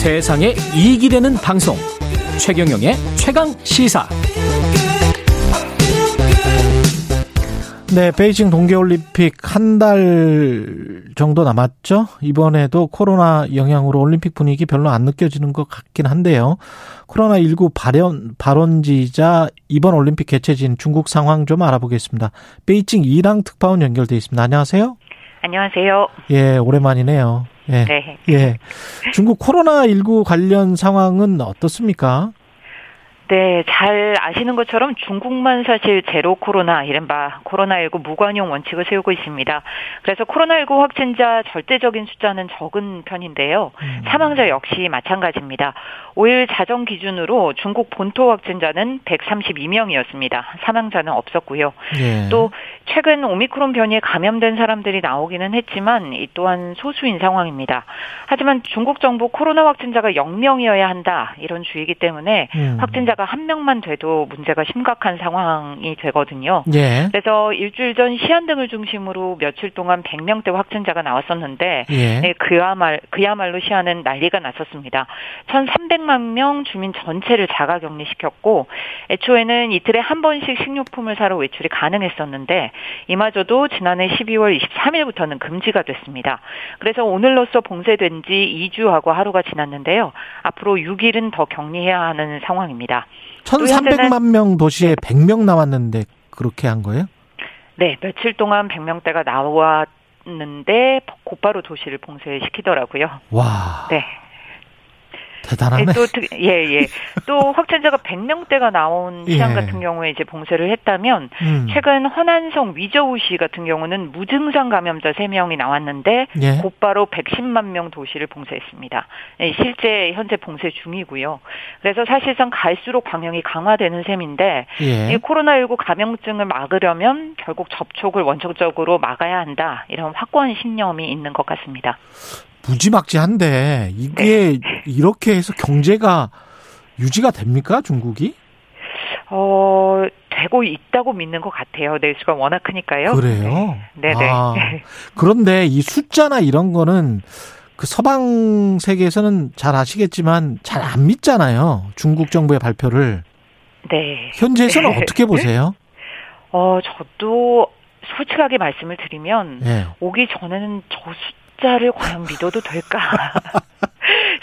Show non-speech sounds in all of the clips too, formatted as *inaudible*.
세상에 이익이 되는 방송 최경영의 최강 시사 네, 베이징 동계올림픽 한 달 정도 남았죠. 이번에도 코로나 영향으로 올림픽 분위기 별로 안 느껴지는 것 같긴 한데요. 코로나19 발현, 발원지자 이번 올림픽 개최진 중국 상황 좀 알아보겠습니다. 베이징 이랑 특파원 연결돼 있습니다. 안녕하세요. 안녕하세요. 예, 오랜만이네요. 예. 네. 예. 중국 코로나19 관련 상황은 어떻습니까? 네, 잘 아시는 것처럼 중국만 사실 제로 코로나, 이른바 코로나19 무관용 원칙을 세우고 있습니다. 그래서 코로나19 확진자 절대적인 숫자는 적은 편인데요. 음. 사망자 역시 마찬가지입니다. 5일 자정 기준으로 중국 본토 확진자는 132명이었습니다. 사망자는 없었고요. 예. 또 최근 오미크론 변이에 감염된 사람들이 나오기는 했지만 이 또한 소수인 상황입니다. 하지만 중국 정부 코로나 확진자가 0명이어야 한다 이런 주의이기 때문에 음. 확진자가 한 명만 돼도 문제가 심각한 상황이 되거든요. 예. 그래서 일주일 전 시안 등을 중심으로 며칠 동안 100명대 확진자가 나왔었는데 예. 네, 그야말, 그야말로 시안은 난리가 났었습니다. 1,300만 명 주민 전체를 자가 격리시켰고 애초에는 이틀에 한 번씩 식료품을 사러 외출이 가능했었는데 이마저도 지난해 12월 23일부터는 금지가 됐습니다. 그래서 오늘로써 봉쇄된 지 2주하고 하루가 지났는데요. 앞으로 6일은 더 격리해야 하는 상황입니다. 1,300만 명 도시에 100명 남았는데 그렇게 한 거예요? 네, 며칠 동안 100명대가 나왔는데 곧바로 도시를 봉쇄시키더라고요. 와. 네. 대단하네. 예, 또 특- 예, 예. 또 확진자가 100명대가 나온 시안 예. 같은 경우에 이제 봉쇄를 했다면 음. 최근 허난성 위저우 시 같은 경우는 무증상 감염자 3명이 나왔는데 예. 곧바로 110만 명 도시를 봉쇄했습니다. 예, 실제 현재 봉쇄 중이고요. 그래서 사실상 갈수록 방역이 강화되는 셈인데 예. 이 코로나19 감염증을 막으려면 결국 접촉을 원천적으로 막아야 한다. 이런 확고한 신념이 있는 것 같습니다. 무지막지한데 이게 네. 이렇게 해서 경제가 유지가 됩니까 중국이? 어, 되고 있다고 믿는 것 같아요. 내수가 워낙 크니까요. 그래요? 네, 네. 아, *laughs* 그런데 이 숫자나 이런 거는 그 서방 세계에서는 잘 아시겠지만 잘 안 믿잖아요. 중국 정부의 발표를. 네. 현재에서는 네. *laughs* 어떻게 보세요? 어, 저도 솔직하게 말씀을 드리면 예. 오기 전에는 저 숫자 를 과연 믿어도 될까? *laughs*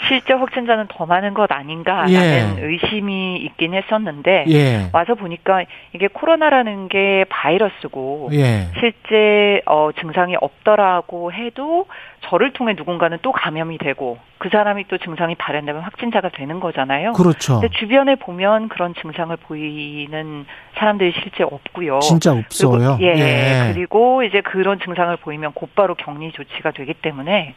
실제 확진자는 더 많은 것 아닌가라는 예. 의심이 있긴 했었는데 예. 와서 보니까 이게 코로나라는 게 바이러스고 예. 실제 어 증상이 없더라고 해도 저를 통해 누군가는 또 감염이 되고 그 사람이 또 증상이 발현되면 확진자가 되는 거잖아요. 그렇죠. 근데 주변에 보면 그런 증상을 보이는 사람들이 실제 없고요. 진짜 없어요. 그리고, 예, 그리고 이제 그런 증상을 보이면 곧바로 격리 조치가 되기 때문에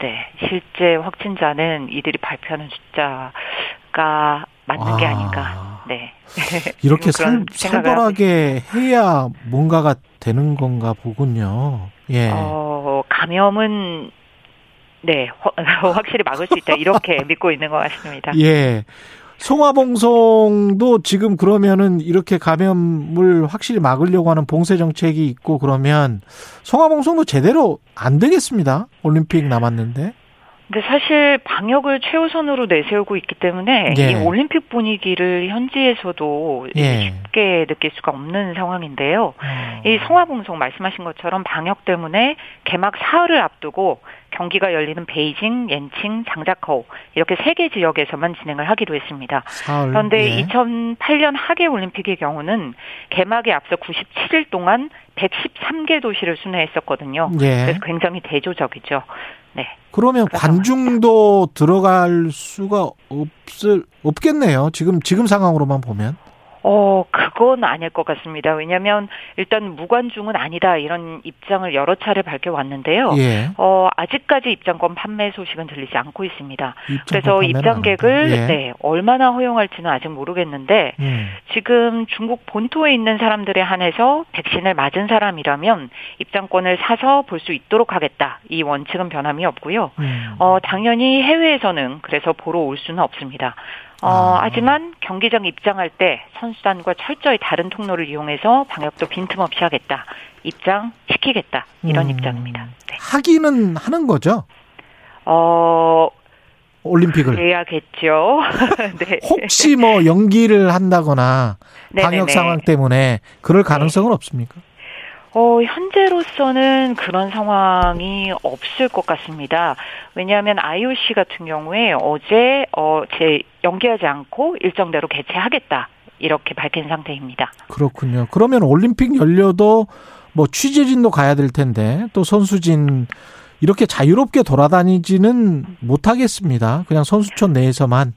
네 실제 확진자는 이들이 발표하는 숫자가 맞는 게 아. 아닌가. 네. *laughs* 이렇게 살, 살벌하게 해야 뭔가가 되는 건가 보군요. 예. 어, 감염은 네 확- *laughs* 확실히 막을 수 있다 이렇게 믿고 있는 것 같습니다. 예. 송화봉송도 지금 그러면은 이렇게 감염을 확실히 막으려고 하는 봉쇄 정책이 있고 그러면 송화봉송도 제대로 안 되겠습니다. 올림픽 남았는데. 근데 사실 방역을 최우선으로 내세우고 있기 때문에 예. 이 올림픽 분위기를 현지에서도 예. 쉽게 느낄 수가 없는 상황인데요. 어. 이 성화봉송 말씀하신 것처럼 방역 때문에 개막 사흘을 앞두고 경기가 열리는 베이징, 옌칭, 장자커우 이렇게 세 개 지역에서만 진행을 하기로 했습니다. 사흘. 그런데 예. 2008년 하계 올림픽의 경우는 개막에 앞서 97일 동안 113개 도시를 순회했었거든요. 예. 그래서 굉장히 대조적이죠. 네. 그러면 관중도 들어갈 수가 없을 없겠네요. 지금 지금 상황으로만 보면. 어, 그건 아닐 것 같습니다. 왜냐하면 일단 무관중은 아니다 이런 입장을 여러 차례 밝혀왔는데요. 예. 어, 아직까지 입장권 판매 소식은 들리지 않고 있습니다. 그래서 입장객을. 예. 네, 얼마나 허용할지는 아직 모르겠는데 음. 지금 중국 본토에 있는 사람들에 한해서 백신을 맞은 사람이라면 입장권을 사서 볼 수 있도록 하겠다. 이 원칙은 변함이 없고요. 음. 어, 당연히 해외에서는 그래서 보러 올 수는 없습니다. 어, 아. 하지만 경기장 입장할 때 선수단과 철저히 다른 통로를 이용해서 방역도 빈틈없이 하겠다. 입장시키겠다. 이런 음. 입장입니다. 네. 하기는 하는 거죠. 어, 올림픽을. 해야겠죠. *laughs* 네. 혹시 뭐 연기를 한다거나 방역. 상황 때문에 그럴 가능성은 네. 없습니까? 어, 현재로서는 그런 상황이 없을 것 같습니다. 왜냐하면 IOC 같은 경우에 어제 어, 제 연기하지 않고 일정대로 개최하겠다. 이렇게 밝힌 상태입니다. 그렇군요. 그러면 올림픽 열려도 뭐 취재진도 가야 될 텐데 또 선수진 이렇게 자유롭게 돌아다니지는 못하겠습니다. 그냥 선수촌 내에서만.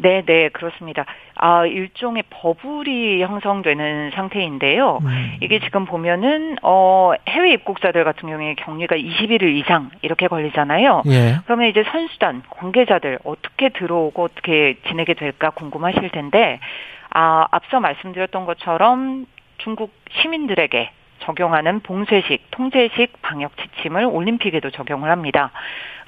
네, 네, 그렇습니다. 아, 일종의 버블이 형성되는 상태인데요. 음. 이게 지금 보면은, 어, 해외 입국자들 같은 경우에 격리가 21일 이상 이렇게 걸리잖아요. 예. 그러면 이제 선수단, 관계자들 어떻게 들어오고 어떻게 지내게 될까 궁금하실 텐데, 아, 앞서 말씀드렸던 것처럼 중국 시민들에게 적용하는 봉쇄식, 통제식 방역 지침을 올림픽에도 적용을 합니다.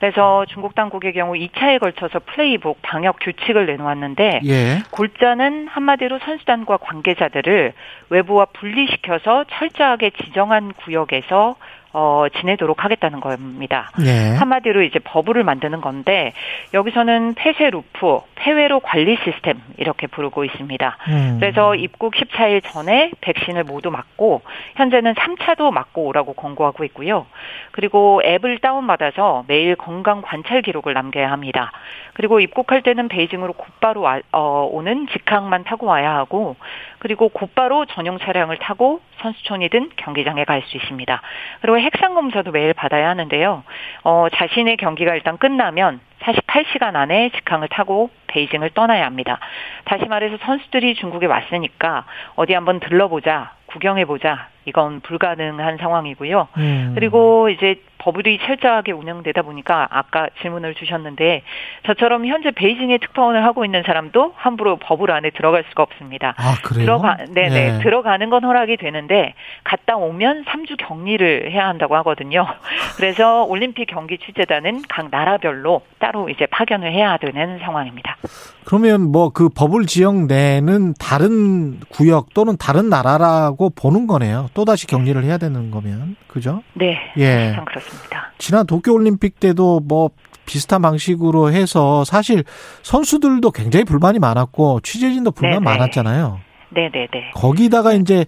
그래서 중국 당국의 경우 2차에 걸쳐서 플레이북 방역 규칙을 내놓았는데 예. 골자는 한마디로 선수단과 관계자들을 외부와 분리시켜서 철저하게 지정한 구역에서 어, 지내도록 하겠다는 겁니다. 예. 한마디로 이제 버블을 만드는 건데 여기서는 폐쇄 루프, 폐회로 관리 시스템 이렇게 부르고 있습니다. 음. 그래서 입국 14일 전에 백신을 모두 맞고 현재는 3차도 맞고 오라고 권고하고 있고요. 그리고 앱을 다운받아서 매일 건강 관찰 기록을 남겨야 합니다. 그리고 입국할 때는 베이징으로 곧바로 와, 어, 오는 직항만 타고 와야 하고 그리고 곧바로 전용 차량을 타고 선수촌이든 경기장에 갈 수 있습니다. 그리고 핵산 검사도 매일 받아야 하는데요. 어, 자신의 경기가 일단 끝나면 48시간 안에 직항을 타고 베이징을 떠나야 합니다. 다시 말해서 선수들이 중국에 왔으니까 어디 한번 들러보자, 구경해보자, 이건 불가능한 상황이고요. 음. 그리고 이제 버블이 철저하게 운영되다 보니까 아까 질문을 주셨는데 저처럼 현재 베이징에 특파원을 하고 있는 사람도 함부로 버블 안에 들어갈 수가 없습니다. 아, 그래요? 들어가 네네 네. 들어가는 건 허락이 되는데 갔다 오면 3주 격리를 해야 한다고 하거든요. *laughs* 그래서 올림픽 경기 취재단은 각 나라별로 따로 이제 파견을 해야 되는 상황입니다. 그러면 뭐 그 버블 지역 내는 다른 구역 또는 다른 나라라고 보는 거네요. 또 다시 격리를 해야 되는 거면. 그죠? 네. 예. 그렇습니다. 지난 도쿄올림픽 때도 뭐 비슷한 방식으로 해서 사실 선수들도 굉장히 불만이 많았고 취재진도 불만 네네. 많았잖아요. 네네네. 거기다가 이제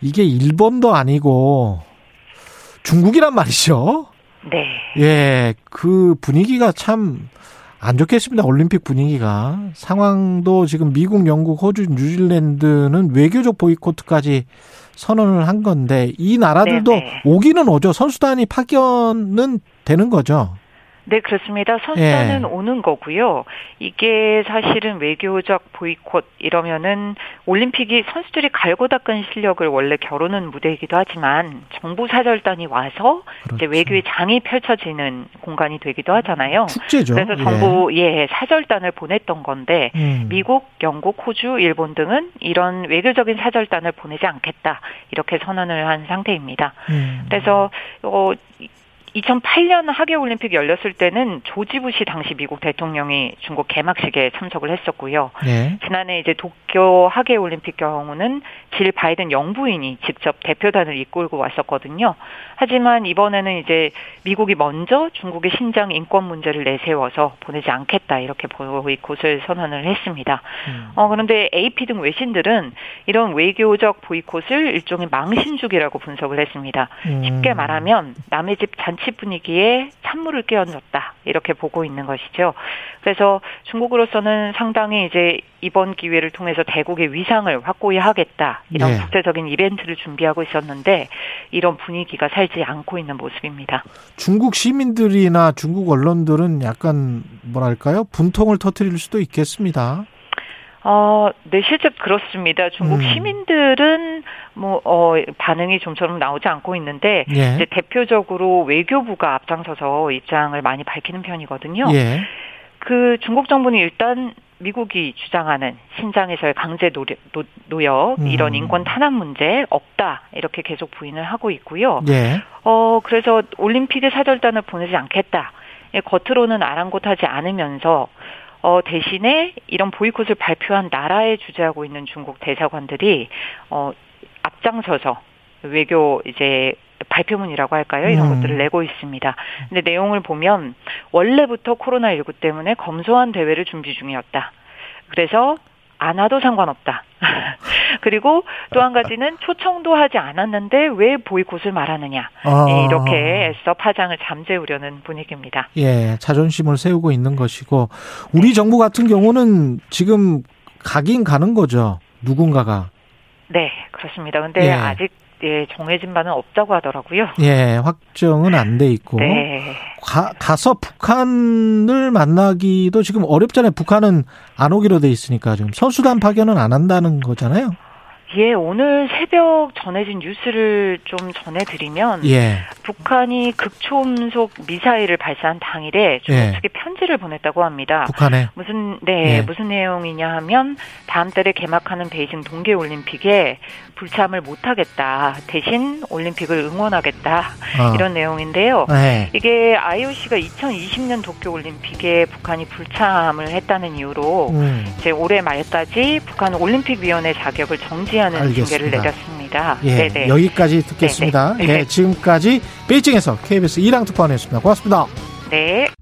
이게 일본도 아니고 중국이란 말이죠. 네. 예, 그 분위기가 참 안 좋겠습니다. 올림픽 분위기가. 상황도 지금 미국, 영국, 호주, 뉴질랜드는 외교적 보이콧까지 선언을 한 건데 이 나라들도 네네. 네. 오기는 오죠. 선수단이 파견은 되는 거죠. 네, 그렇습니다. 선수단은 예. 오는 거고요. 이게 사실은 외교적 보이콧 이러면은 올림픽이 선수들이 갈고 닦은 실력을 원래 겨루는 무대이기도 하지만 정부 사절단이 와서 그렇죠. 이제 외교의 장이 펼쳐지는 공간이 되기도 하잖아요. 축제죠. 그래서 정부 예, 예 사절단을 보냈던 건데 음. 미국, 영국, 호주, 일본 등은 이런 외교적인 사절단을 보내지 않겠다 이렇게 선언을 한 상태입니다. 음. 그래서 어 2008년 하계올림픽 열렸을 때는 조지 부시 당시 미국 대통령이 중국 개막식에 참석을 했었고요. 네. 지난해 이제 도쿄 하계올림픽 경우는 질 바이든 영부인이 직접 대표단을 이끌고 왔었거든요. 하지만 이번에는 이제 미국이 먼저 중국의 신장 인권 문제를 내세워서 보내지 않겠다 이렇게 보이콧을 선언을 했습니다. 음. 어, 그런데 AP 등 외신들은 이런 외교적 보이콧을 일종의 망신주기라고 분석을 했습니다. 음. 쉽게 말하면 남의 집 잔치 분위기에 찬물을 끼얹었다 이렇게 보고 있는 것이죠. 그래서 중국으로서는 상당히 이제 이번 기회를 통해서 대국의 위상을 확고히 하겠다 이런 네. 국제적인 이벤트를 준비하고 있었는데 이런 분위기가 살지 않고 있는 모습입니다. 중국 시민들이나 중국 언론들은 약간 뭐랄까요 분통을 터뜨릴 수도 있겠습니다. 어, 네, 실제 그렇습니다. 중국 음. 시민들은 뭐, 어, 반응이 좀처럼 나오지 않고 있는데, 예. 이제 대표적으로 외교부가 앞장서서 입장을 많이 밝히는 편이거든요. 예. 그 중국 정부는 일단 미국이 주장하는 신장에서의 강제 노력, 노, 역 음. 이런 인권 탄압 문제 없다 이렇게 계속 부인을 하고 있고요. 예. 어 그래서 올림픽에 사절단을 보내지 않겠다. 예, 겉으로는 아랑곳하지 않으면서 어 대신에 이런 보이콧을 발표한 나라에 주재하고 있는 중국 대사관들이 어 앞장서서 외교 이제 발표문이라고 할까요? 이런 음. 것들을 내고 있습니다. 근데 내용을 보면 원래부터 코로나19 때문에 검소한 대회를 준비 중이었다. 그래서 안 와도 상관없다. *laughs* 그리고 또 한 가지는 초청도 하지 않았는데 왜 보이콧을 말하느냐. 아. 예, 이렇게 애써 파장을 잠재우려는 분위기입니다. 예, 자존심을 세우고 있는 것이고 우리 정부 같은 경우는 지금 가긴 가는 거죠. 누군가가. 네, 그렇습니다. 근데 예. 아직 예, 정해진 바는 없다고 하더라고요. 예, 확정은 안 돼 있고. 네. 가, 가서 북한을 만나기도 지금 어렵잖아요. 북한은 안 오기로 돼 있으니까 지금 선수단 파견은 안 한다는 거잖아요. 예, 오늘 새벽 전해진 뉴스를 좀 전해드리면 예. 북한이 극초음속 미사일을 발사한 당일에 중국 예. 측에 편지를 보냈다고 합니다. 북한에. 무슨 네 예. 무슨 내용이냐 하면 다음 달에 개막하는 베이징 동계 올림픽에 불참을 못하겠다 대신 올림픽을 응원하겠다 어. 이런 내용인데요. 네. 이게 IOC가 2020년 도쿄 올림픽에 북한이 불참을 했다는 이유로 음. 이제 올해 말까지 북한 올림픽위원회 자격을 정지 하는 알겠습니다. 징계를 내렸습니다. 예. 네네. 여기까지 듣겠습니다. 네네. 예. 지금까지 베이징에서 KBS 이랑 특파원이었습니다. 고맙습니다. 네.